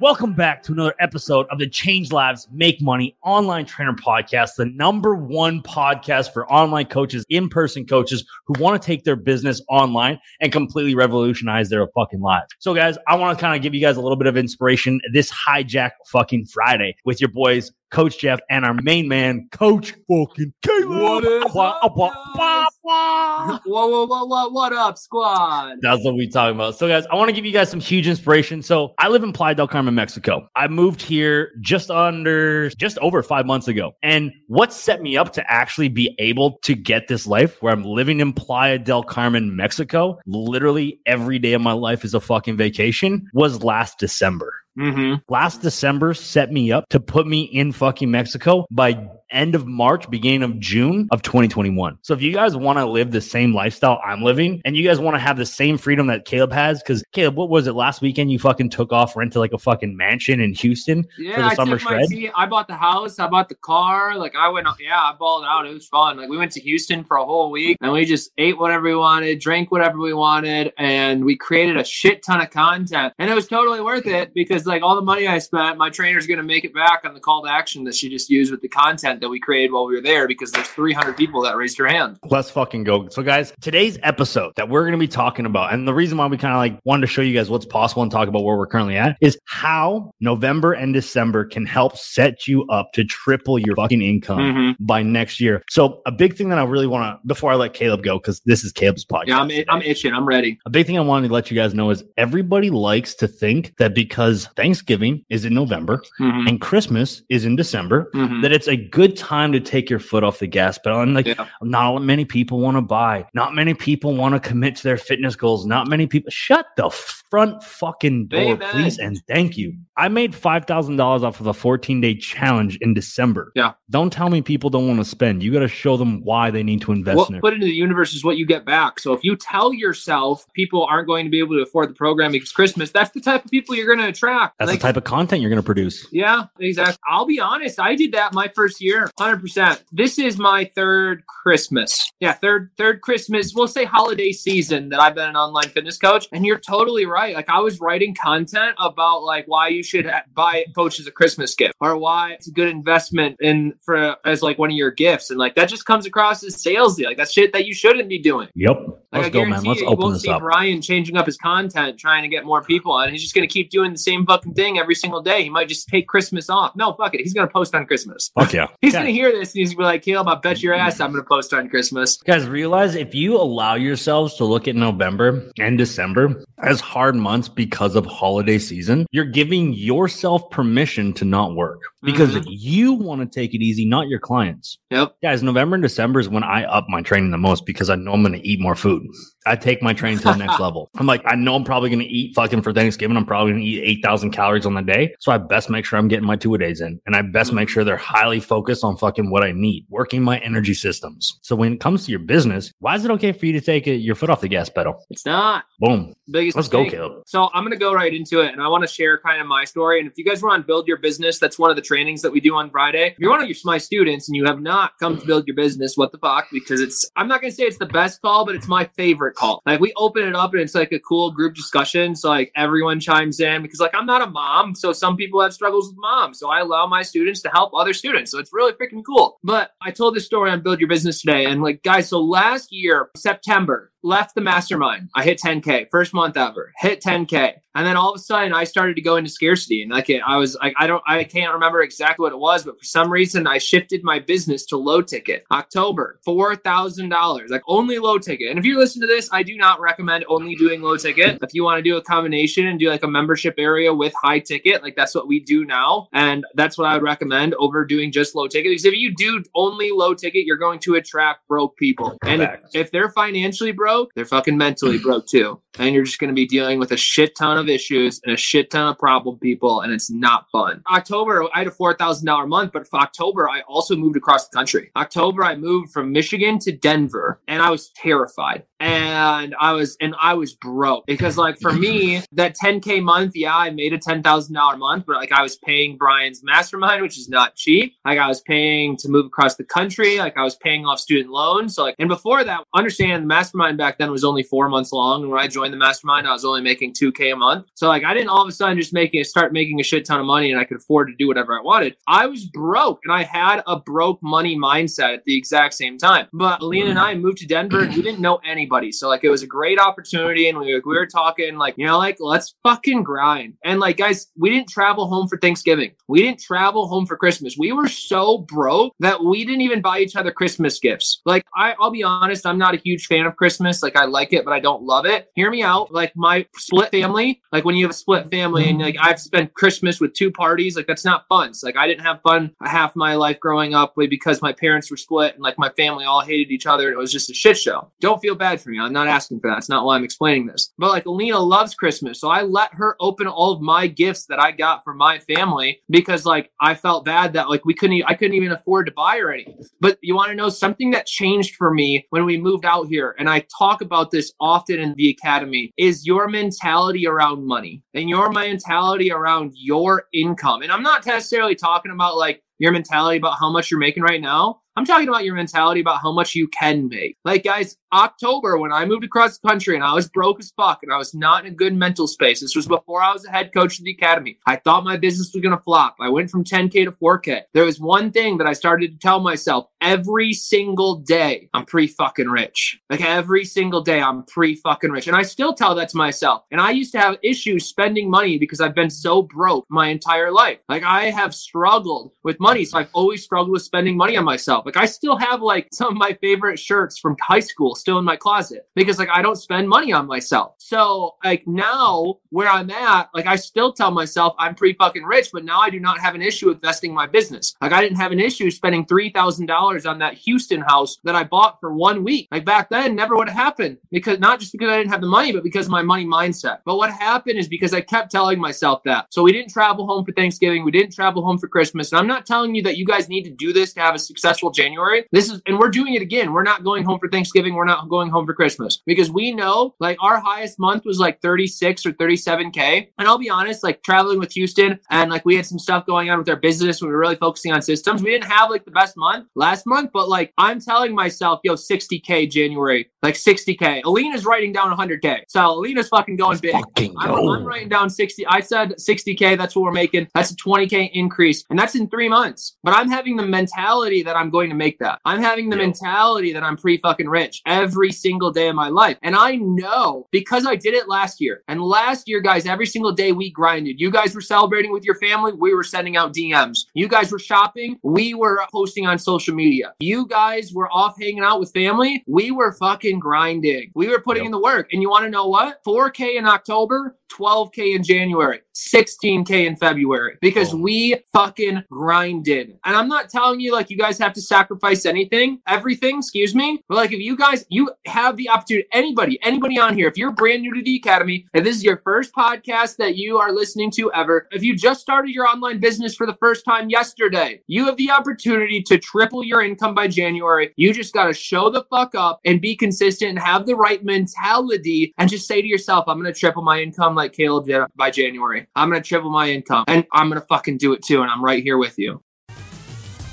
Welcome back to another episode of the Change Lives Make Money Online Trainer Podcast, the number one podcast for online coaches, in person coaches who want to take their business online and completely revolutionize their fucking lives. So, guys, I want to kind of give you guys a little bit of inspiration this hijack fucking Friday with your boys, Coach Jeff, and our main man, Coach fucking Caleb. What is Wah, up, wah, guys? wah, wah. Whoa, whoa, whoa, whoa, what up, squad? That's what we talking about. So, guys, I want to give you guys some huge inspiration. So, I live in Playa del Carmen, Mexico. I moved here just under, just over five months ago. And what set me up to actually be able to get this life where I'm living in Playa del Carmen, Mexico, literally every day of my life is a fucking vacation was last December. Mm-hmm. Last December set me up to put me in fucking Mexico by end of March, beginning of June of 2021. So if you guys want to live the same lifestyle I'm living and you guys want to have the same freedom that Caleb has, because Caleb, what was it last weekend? You fucking took off, rented like a fucking mansion in Houston Yeah, for the I summer shred. I bought the house. I bought the car. Like I went. Yeah, I balled out. It was fun. Like we went to Houston for a whole week, and we just ate whatever we wanted, drank whatever we wanted, and we created a shit ton of content. And it was totally worth it because like all the money I spent, my trainer's gonna make it back on the call to action that she just used with the content that we created while we were there because there's 300 people that raised your hand. Let's fucking go. So, guys, today's episode that we're going to be talking about, and the reason why we kind of like wanted to show you guys what's possible and talk about where we're currently at is how November and December can help set you up to triple your fucking income Mm-hmm. by next year. So, a big thing that I really want to, before I let Caleb go, because this is Caleb's podcast. Yeah, I'm, today. I'm itching. I'm ready. A big thing I wanted to let you guys know is everybody likes to think that because Thanksgiving is in November Mhm. and Christmas is in December, Mhm. that it's a good time to take your foot off the gas pedal. And like, Yeah. not many people want to buy. Not many people want to commit to their fitness goals. Not many people. Shut the front fucking door, Amen. please, and thank you. I made five thousand dollars off of a fourteen day challenge in December. Yeah. Don't tell me people don't want to spend. You got to show them why they need to invest what in it. put into the universe is what you get back. So if you tell yourself people aren't going to be able to afford the program because Christmas, that's the type of people you're going to attract. That's Like, the type of content you're going to produce. yeah, exactly. I'll be honest. I did that my first year, hundred percent. This is my third Christmas. Yeah, third third Christmas. We'll say holiday season that I've been an online fitness coach. And you're totally right. Like I was writing content about like why you should ha- buy coaches a Christmas gift or why it's a good investment in for as like one of your gifts. And like that just comes across as salesy. Like that's shit that you shouldn't be doing. Yep. Like Let's I go, man. guarantee Let's you, you open won't this see up. Brian changing up his content, trying to get more people on. He's just going to keep doing the same fucking thing every single day. He might just take Christmas off. No, fuck it. He's going to post on Christmas. Fuck yeah. He's Yeah. going to hear this and he's going to be like, Caleb, I bet your ass I'm going to post on Christmas. Guys, realize if you allow yourselves to look at November and December as hard months because of holiday season, you're giving yourself permission to not work because Mhm. you want to take it easy, not your clients. Yep. Guys, November and December is when I up my training the most because I know I'm going to eat more food. I take my training to the next level. I'm like, I know I'm probably going to eat fucking for Thanksgiving. I'm probably going to eat 8,000 calories on the day. So I best make sure I'm getting my two a days in. And I best make sure they're highly focused on fucking what I need, working my energy systems. So when it comes to your business, why is it okay for you to take uh, your foot off the gas pedal? It's not. Boom. Biggest Let's go, mistake. Caleb. So I'm going to go right into it, and I want to share kind of my story. And if you guys want to build your business, that's one of the trainings that we do on Friday. If you're one of your, my students and you have not come to build your business, what the fuck? Because it's I'm not going to say it's the best call, but it's my favorite call. Like we open it up and it's like a cool group discussion, so like everyone chimes in because like I'm not a mom, so some people have struggles with mom, so I allow my students to help other students. So it's really freaking cool. But I told this story on Build Your Business today, and like guys, so last year September left the mastermind. I hit 10K, first month ever, hit 10K. And then all of a sudden I started to go into scarcity. And like I was like, I don't, I can't remember exactly what it was, but for some reason I shifted my business to low ticket. October, $4,000, like only low ticket. And if you listen to this, I do not recommend only doing low ticket. If you want to do a combination and do like a membership area with high ticket, like that's what we do now. And that's what I would recommend over doing just low ticket. Because if you do only low ticket, you're going to attract broke people. And if, if they're financially broke, broke, they're fucking mentally broke too. And you're just going to be dealing with a shit ton of issues and a shit ton of problem people, and it's not fun. October, I had a $4,000 month, but for October, I also moved across the country. October, I moved from Michigan to Denver, and I was terrified. And I was, and I was broke because, like, for me, that 10K month, yeah, I made a $10,000 month, but like, I was paying Brian's mastermind, which is not cheap. Like, I was paying to move across the country. Like, I was paying off student loans. So, like, and before that, understand the mastermind back then it was only four months long. And when I joined the mastermind, I was only making 2K a month. So, like, I didn't all of a sudden just making start making a shit ton of money and I could afford to do whatever I wanted. I was broke and I had a broke money mindset at the exact same time. But Alina and I moved to Denver and we didn't know anybody. So, like, it was a great opportunity. And we, we were talking, like, you know, like, let's fucking grind. And, like, guys, we didn't travel home for Thanksgiving. We didn't travel home for Christmas. We were so broke that we didn't even buy each other Christmas gifts. Like, I, I'll be honest, I'm not a huge fan of Christmas. Like, I like it, but I don't love it. Hear me out. Like, my split family, like, when you have a split family and, like, I've spent Christmas with two parties, like, that's not fun. So, like, I didn't have fun half my life growing up because my parents were split and, like, my family all hated each other and it was just a shit show. Don't feel bad for me. I'm not asking for that. It's not why I'm explaining this. But, like, Alina loves Christmas. So I let her open all of my gifts that I got from my family because, like, I felt bad that, like, we couldn't, I couldn't even afford to buy her any. But you want to know something that changed for me when we moved out here, and I talk about this often in the academy, is your mentality around money and your mentality around your income. And I'm not necessarily talking about like your mentality about how much you're making right now. I'm talking about your mentality about how much you can make. Like, guys, October, when I moved across the country and I was broke as fuck and I was not in a good mental space, this was before I was a head coach of the academy. I thought my business was going to flop. I went from 10K to 4K. There was one thing that I started to tell myself every single day I'm pre fucking rich. Like, every single day I'm pre fucking rich. And I still tell that to myself. And I used to have issues spending money because I've been so broke my entire life. Like, I have struggled with money. So I've always struggled with spending money on myself. Like I still have like some of my favorite shirts from high school still in my closet because like I don't spend money on myself. So like now where I'm at, like I still tell myself I'm pretty fucking rich, but now I do not have an issue investing my business. Like I didn't have an issue spending three thousand dollars on that Houston house that I bought for one week. Like back then, never would have happened because not just because I didn't have the money, but because my money mindset. But what happened is because I kept telling myself that. So we didn't travel home for Thanksgiving. We didn't travel home for Christmas. And I'm not telling you that you guys need to do this to have a successful January. This is, and we're doing it again. We're not going home for Thanksgiving. We're not going home for Christmas because we know like our highest month was like 36 or 37K. And I'll be honest, like traveling with Houston and like we had some stuff going on with our business. We were really focusing on systems. We didn't have like the best month last month, but like I'm telling myself, yo, 60K January, like 60K. Alina's writing down 100K. So Alina's fucking going big. Fucking I'm. I'm writing down 60. I said 60K. That's what we're making. That's a 20K increase. And that's in three months. But I'm having the mentality that I'm going to make that. I'm having the Yeah. mentality that I'm pre fucking rich every single day of my life. And I know because I did it last year. And last year, guys, every single day we grinded. You guys were celebrating with your family. We were sending out DMs. You guys were shopping. We were posting on social media. You guys were off hanging out with family. We were fucking grinding. We were putting Yep. in the work. And you want to know what? 4K in October, 12K in January, 16K in February because Oh. we fucking grinded. And I'm not telling you like you guys have to sacrifice anything, everything, excuse me. But like if you guys, you have the opportunity, anybody, anybody on here, if you're brand new to the academy, if this is your first podcast that you are listening to ever, if you just started your online business for the first time yesterday, you have the opportunity to triple your income by January. You just got to show the fuck up and be consistent and have the right mentality and just say to yourself, I'm going to triple my income like Caleb did by January. I'm going to triple my income and I'm going to fucking do it too. And I'm right here with you.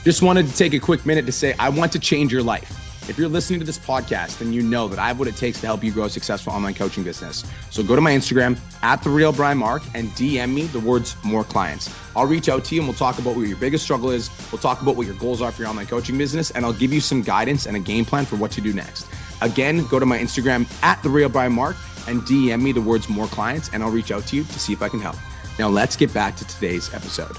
Just wanted to take a quick minute to say, I want to change your life. If you're listening to this podcast, then you know that I have what it takes to help you grow a successful online coaching business. So go to my Instagram at the real Brian Mark and DM me the words more clients. I'll reach out to you and we'll talk about what your biggest struggle is. We'll talk about what your goals are for your online coaching business, and I'll give you some guidance and a game plan for what to do next. Again, go to my Instagram at the real Brian Mark and DM me the words more clients, and I'll reach out to you to see if I can help. Now let's get back to today's episode.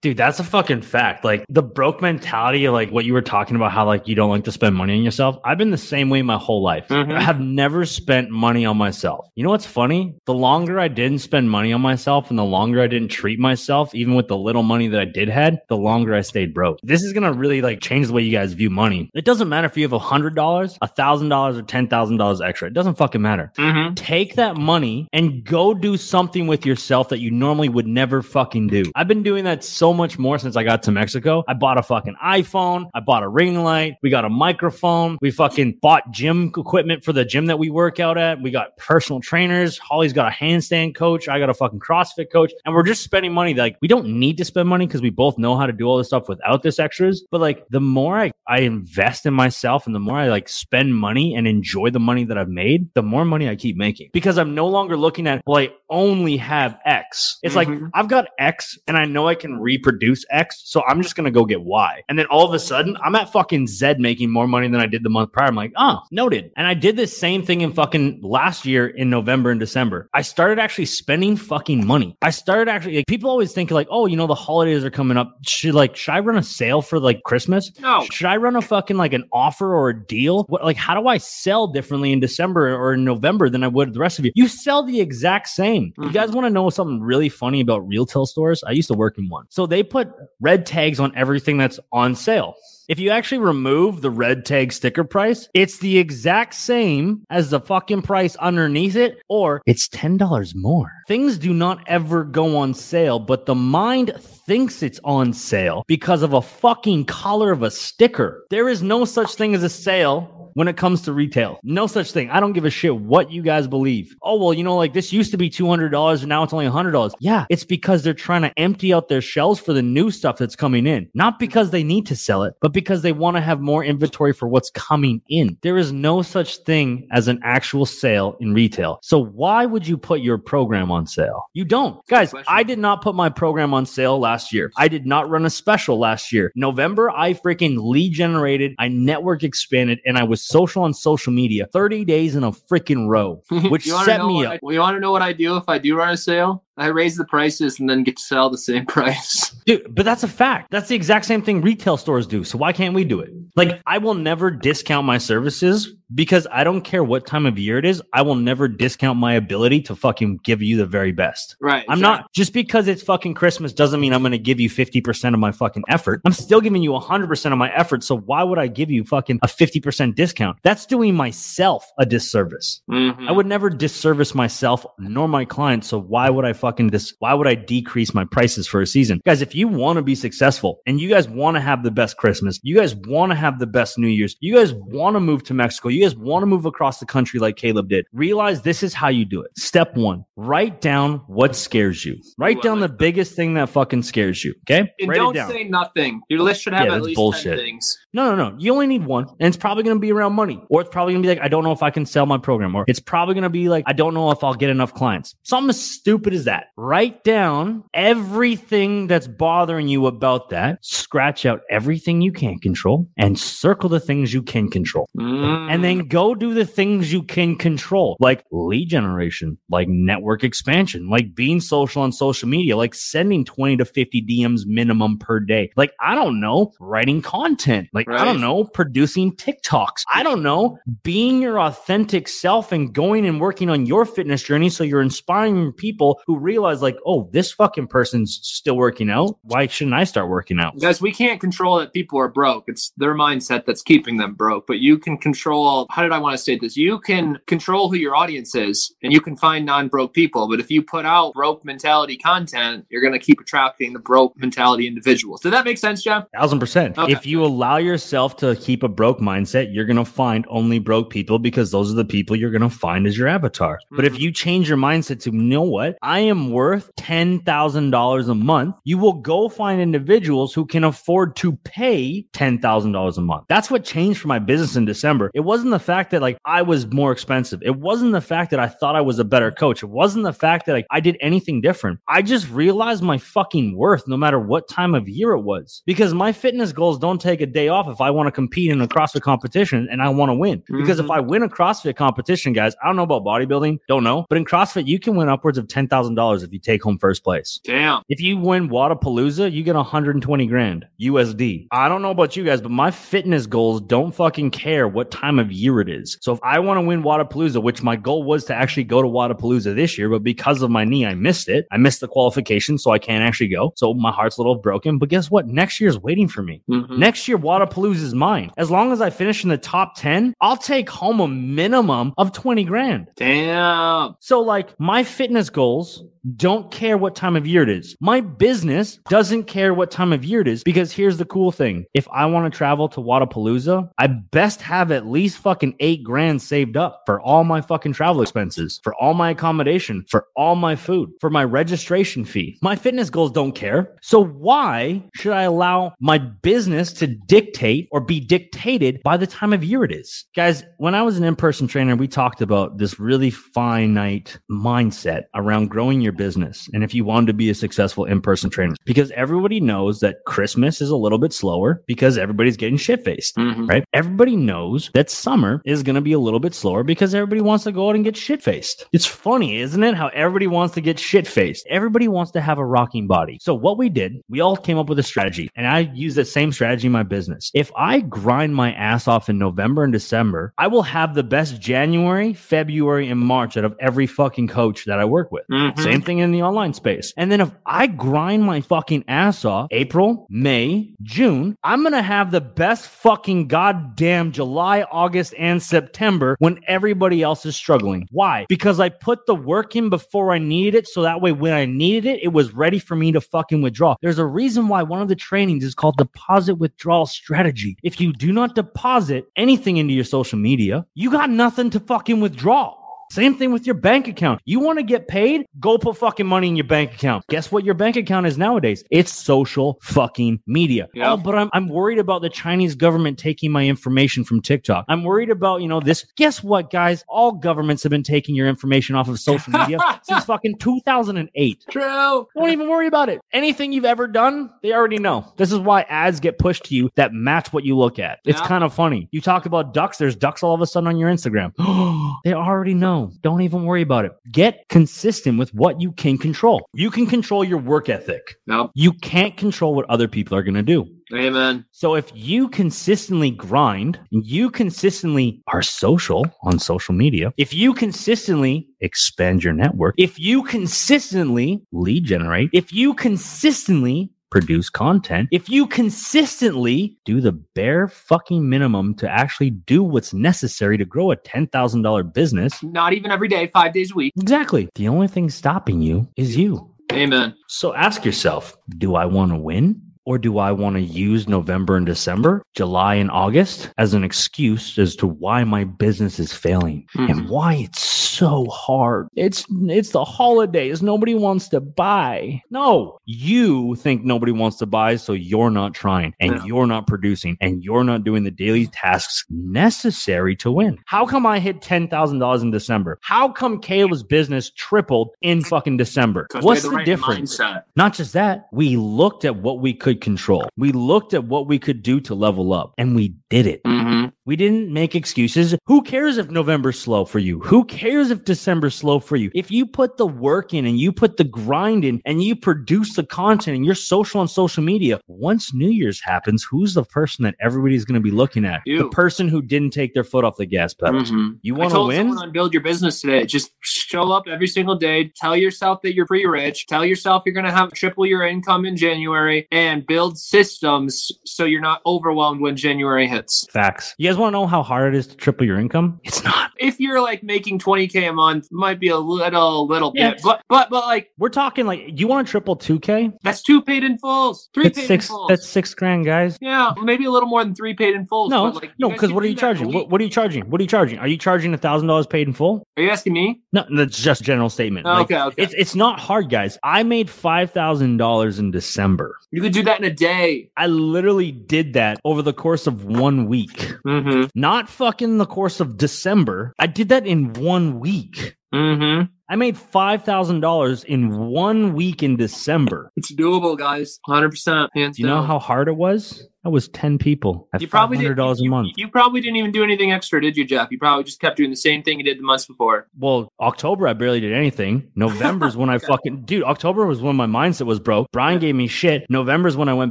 Dude, that's a fucking fact. Like the broke mentality, like what you were talking about, how like you don't like to spend money on yourself. I've been the same way my whole life. Mhm. I have never spent money on myself. You know what's funny? The longer I didn't spend money on myself and the longer I didn't treat myself, even with the little money that I did had, the longer I stayed broke. This is gonna really like change the way you guys view money. It doesn't matter if you have a hundred dollars, a thousand dollars, or ten thousand dollars extra. It doesn't fucking matter Mm-hmm. take that money and go do something with yourself that you normally would never fucking do. I've been doing that so much more since I got to Mexico. I bought a fucking iPhone. I bought a ring light. We got a microphone. We fucking bought gym equipment for the gym that we work out at. We got personal trainers. Holly's got a handstand coach. I got a fucking CrossFit coach. And we're just spending money. Like we don't need to spend money because we both know how to do all this stuff without this extras. But like the more I, I invest in myself and the more I like spend money and enjoy the money that I've made, the more money I keep making because I'm no longer looking at, I only have X. It's like Mhm. I've got X and I know I can reproduce X. So I'm just going to go get Y. And then all of a sudden I'm at fucking Z making more money than I did the month prior. I'm like, oh, noted. And I did this same thing in fucking last year in November and December. I started actually spending fucking money. I started actually, like, people always think like, oh, you know, the holidays are coming up. Should like, should I run a sale for like Christmas? No. Should I run a fucking like an offer or a deal? What like how do I sell differently in December or in November than I would the rest of you? You sell the exact same. You Mhm. guys want to know something really funny about retail stores? I used to work in one. So they put red tags on everything that's on sale. If you actually remove the red tag sticker price, it's the exact same as the fucking price underneath it, or it's $10 more. Things do not ever go on sale, but the mind thinks it's on sale because of a fucking color of a sticker. There is no such thing as a sale when it comes to retail. No such thing. I don't give a shit what you guys believe. Oh, well, you know, like this used to be $200 and now it's only $100. Yeah, it's because they're trying to empty out their shelves for the new stuff that's coming in. Not because they need to sell it, but because they want to have more inventory for what's coming in. There is no such thing as an actual sale in retail. So why would you put your program on sale? You don't. Guys. I did not put my program on sale last year. I did not run a special last year. November, I freaking lead generated, I network expanded, and I was social on social media 30 days in a freaking row, which set me up. I, you want to know what I do if I do run a sale? I raise the prices and then get to sell the same price. Dude, but that's a fact. That's the exact same thing retail stores do. So why can't we do it? Like, I will never discount my services because I don't care what time of year it is. I will never discount my ability to fucking give you the very best. Right. I'm not just because it's fucking Christmas doesn't mean I'm going to give you 50% of my fucking effort. I'm still giving you 100% of my effort. So why would I give you fucking a 50% discount? That's doing myself a disservice. Mhm. I would never disservice myself nor my clients. So why would I fucking dis- why would I decrease my prices for a season? Guys, if you want to be successful and you guys want to have the best Christmas, you guys want to have the best New Year's, you guys want to move to Mexico, you guys want to move across the country like Caleb did. Realize this is how you do it. Step 1, write down what scares you. Write Ooh, down like the biggest thing that fucking scares you, okay? And write don't say nothing. Your list should have Yeah, at least bullshit. 10 things. No, no, no. You only need one. And it's probably going to be around money. Or it's probably going to be like, I don't know if I can sell my program. Or it's probably going to be like, I don't know if I'll get enough clients. Something as stupid as that. Write down everything that's bothering you about that. Scratch out everything you can't control and circle the things you can control. Mm. And then go do the things you can control, like lead generation, like network expansion, like being social on social media, like sending 20 to 50 DMs minimum per day. Like, I don't know, writing content. Like, I don't know, producing TikToks. I don't know, being your authentic self and going and working on your fitness journey. So you're inspiring people who realize, like, oh, this fucking person's still working out. Why shouldn't I start working out? Guys, we can't control that people are broke. It's their mindset that's keeping them broke. But you can control, how did I want to state this? You can control who your audience is and you can find non broke people. But if you put out broke mentality content, you're going to keep attracting the broke mentality individuals. Did that make sense, Jeff? Thousand percent. Okay. If you allow yourself to keep a broke mindset, you're going to find only broke people because those are the people you're going to find as your avatar. But if Mhm. you change your mindset to, you know what? I am worth $10,000 a month. You will go find individuals who can afford to pay $10,000 a month. That's what changed for my business in December. It wasn't the fact that like I was more expensive. It wasn't the fact that I thought I was a better coach. It wasn't the fact that like I did anything different. I just realized my fucking worth no matter what time of year it was because my fitness goals don't take a day off. Off if I want to compete in a CrossFit competition and I want to win. Because if Mhm. I win a CrossFit competition, guys, I don't know about bodybuilding, don't know, but in CrossFit, you can win upwards of $10,000 if you take home first place. Damn. If you win Wodapalooza, you get 120 grand USD. I don't know about you guys, but my fitness goals don't fucking care what time of year it is. So if I want to win Wodapalooza, which my goal was to actually go to Wodapalooza this year, but because of my knee, I missed it. I missed the qualification, so I can't actually go. So my heart's a little broken. But guess what? Next year's waiting for me. Mhm. Next year, Wodapalooza is mine. As long as I finish in the top 10, I'll take home a minimum of 20 grand. Damn. So, like, my fitness goals don't care what time of year it is. My business doesn't care what time of year it is because here's the cool thing. If I want to travel to Wodapalooza, I best have at least fucking eight grand saved up for all my fucking travel expenses, for all my accommodation, for all my food, for my registration fee. My fitness goals don't care. So, why should I allow my business to dictate or be dictated by the time of year it is? Guys, when I was an in person trainer, we talked about this really finite mindset around growing your business. And if you wanted to be a successful in person trainer, because everybody knows that Christmas is a little bit slower because everybody's getting shit faced. Mhm. Right? Everybody knows that summer is going to be a little bit slower because everybody wants to go out and get shit faced. It's funny, isn't it? How everybody wants to get shit faced. Everybody wants to have a rocking body. So what we did, we all came up with a strategy and I use that same strategy in my business. If I grind my ass off in November and December, I will have the best January, February, and March out of every fucking coach that I work with. Mhm. Same thing in the online space. And then if I grind my fucking ass off April, May, June, I'm going to have the best fucking goddamn July, August, and September when everybody else is struggling. Why? Because I put the work in before I needed it. So that way, when I needed it, it was ready for me to fucking withdraw. There's a reason why one of the trainings is called deposit withdrawal strategy. If you do not deposit anything into your social media, you got nothing to fucking withdraw. Same thing with your bank account. You want to get paid? Go put fucking money in your bank account. Guess what your bank account is nowadays? It's social fucking media. Yeah. Oh, but I'm, I'm worried about the Chinese government taking my information from TikTok. I'm worried about, you know, this. Guess what, guys? All governments have been taking your information off of social media since fucking 2008. True. Don't even worry about it. Anything you've ever done, they already know. This is why ads get pushed to you that match what you look at. It's Yeah. kind of funny. You talk about ducks, there's ducks all of a sudden on your Instagram. they already know. Don't even worry about it. Get consistent with what you can control. You can control your work ethic. Yep. You can't control what other people are going to do. Amen. So if you consistently grind, and you consistently are social on social media, if you consistently expand your network, if you consistently lead generate, if you consistently produce content, if you consistently do the bare fucking minimum to actually do what's necessary to grow a $10,000 business, Not even every day, five days a week. exactly. The only thing stopping you is you. Amen. So ask yourself, do I want to win? Or do I want to use November and December, July and August as an excuse as to why my business is failing and why it's so hard? It's it's the holidays. Nobody wants to buy. No, you think nobody wants to buy, so you're not trying and Yeah. you're not producing and you're not doing the daily tasks necessary to win. How come I hit ten thousand dollars in December? How come Caleb's business tripled in fucking December? What's had the, right difference? mindset. Not just that, we looked at what we could control. We looked at what we could do to level up and we did it. Mhm. We didn't make excuses. Who cares if November's slow for you? Who cares if December's slow for you? If you put the work in and you put the grind in and you produce the content and you're social on social media, once New Year's happens, who's the person that everybody's going to be looking at? You. The person who didn't take their foot off the gas pedal. Mhm. You want to win? on Build Your Business today. Just show up every single day. Tell yourself that you're pretty rich. Tell yourself you're going to have triple your income in January and build systems so you're not overwhelmed when January hits. Facts. You guys want to know how hard it is to triple your income? It's not. If you're like making 20k a month, might be a little, little Yeah. bit, but, but, but like We're talking like you want to triple 2K? that's two paid in fulls, three That's paid six. in fulls. That's six grand, guys. yeah, maybe a little more than three paid in fulls. No, but, like, no, because what are you that in a charging? What, what are you charging? What are you charging? Are you charging a thousand dollars paid in full? Are you asking me? No, that's just general statement. Oh, like, okay, okay. It's it's not hard, guys. I made five thousand dollars in December. you could do that in a day. I literally did that over the course of one week. Mm-hmm. Not fucking the course of December. I did that in one week. Mm-hmm. I made five thousand dollars in one week in December. It's doable, guys. 100%. Hands Do you know how hard it was? That was 10 people You probably $500 did, a you, month. You probably didn't even do anything extra, did you, Jeff? You probably just kept doing the same thing you did the months before. Well, October I barely did anything. November's when I fucking dude. October was when my mindset was broke. Brian gave me shit. November's when I went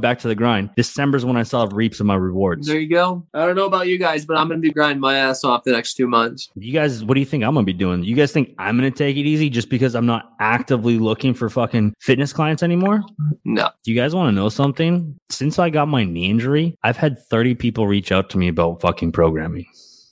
back to the grind. December's when I saw reaps of my rewards. There you go. I don't know about you guys, but I'm gonna be grinding my ass off the next two months. You guys, what do you think I'm gonna be doing? You guys think I'm gonna take it easy just because I'm not actively looking for fucking fitness clients anymore? No. Do you guys want to know something? Since I got my knee injury, I've had 30 people reach out to me about fucking programming.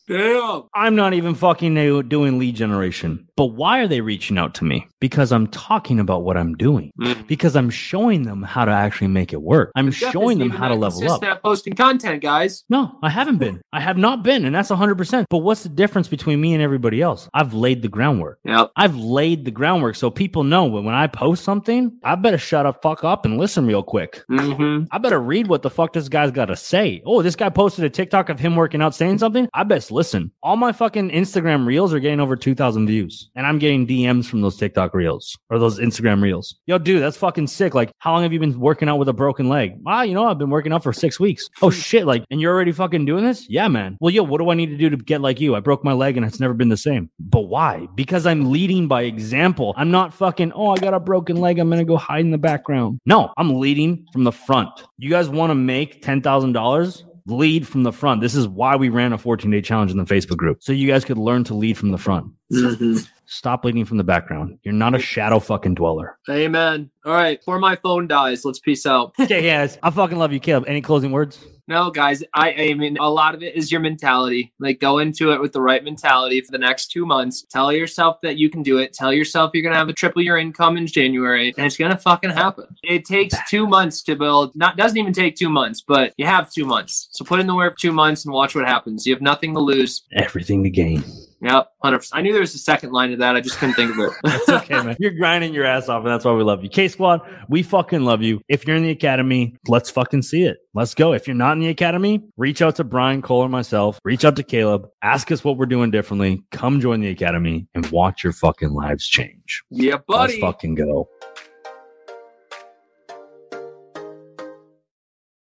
Damn. I'm not even fucking doing lead generation. But why are they reaching out to me? Because I'm talking about what I'm doing. Mm. Because I'm showing them how to actually make it work. I'm Jeff showing them how to level up. consistent posting content, guys. No, I haven't been. I have not been. And that's 100%. But what's the difference between me and everybody else? I've laid the groundwork. Yep. I've laid the groundwork so people know when, when I post something, I better shut up, fuck up, and listen real quick. Mm-hmm. I better read what the fuck this guy's got to say. Oh, this guy posted a TikTok of him working out saying something. I best listen. All my fucking Instagram reels are getting over 2,000 views, and I'm getting DMs from those TikTok reels or those Instagram reels. Yo, dude, that's fucking sick. Like, how long have you been working out with a broken leg? Ah, you know, I've been working out for six weeks. Oh, shit. Like, and you're already fucking doing this? Yeah, man. Well, yo, what do I need to do to get like you? I broke my leg and it's never been the same. But why? Because I'm leading by example. I'm not fucking, oh, I got a broken leg. I'm going to go hide in the background. No, I'm leading from the front. You guys want to make $10,000? Lead from the front. This is why we ran a 14 day challenge in the Facebook group. So you guys could learn to lead from the front. Mm-hmm. Stop leading from the background. You're not a shadow fucking dweller. Amen. All right. Before my phone dies, let's peace out. Okay, guys. I fucking love you, Caleb. Any closing words? No, guys, I, I mean, a lot of it is your mentality. Like, go into it with the right mentality for the next two months. Tell yourself that you can do it. Tell yourself you're going to have a triple your income in January, and it's going to fucking happen. It takes two months to build, not, doesn't even take two months, but you have two months. So put in the work two months and watch what happens. You have nothing to lose. Everything to gain. Yep, 100%. I knew there was a second line to that. I just couldn't think of it. It's okay, man. You're grinding your ass off, and that's why we love you. K Squad, we fucking love you. If you're in the academy, let's fucking see it. Let's go. If you're not in the academy, reach out to Brian Cole or myself. Reach out to Caleb. Ask us what we're doing differently. Come join the academy and watch your fucking lives change. yeah, buddy. Let's fucking go.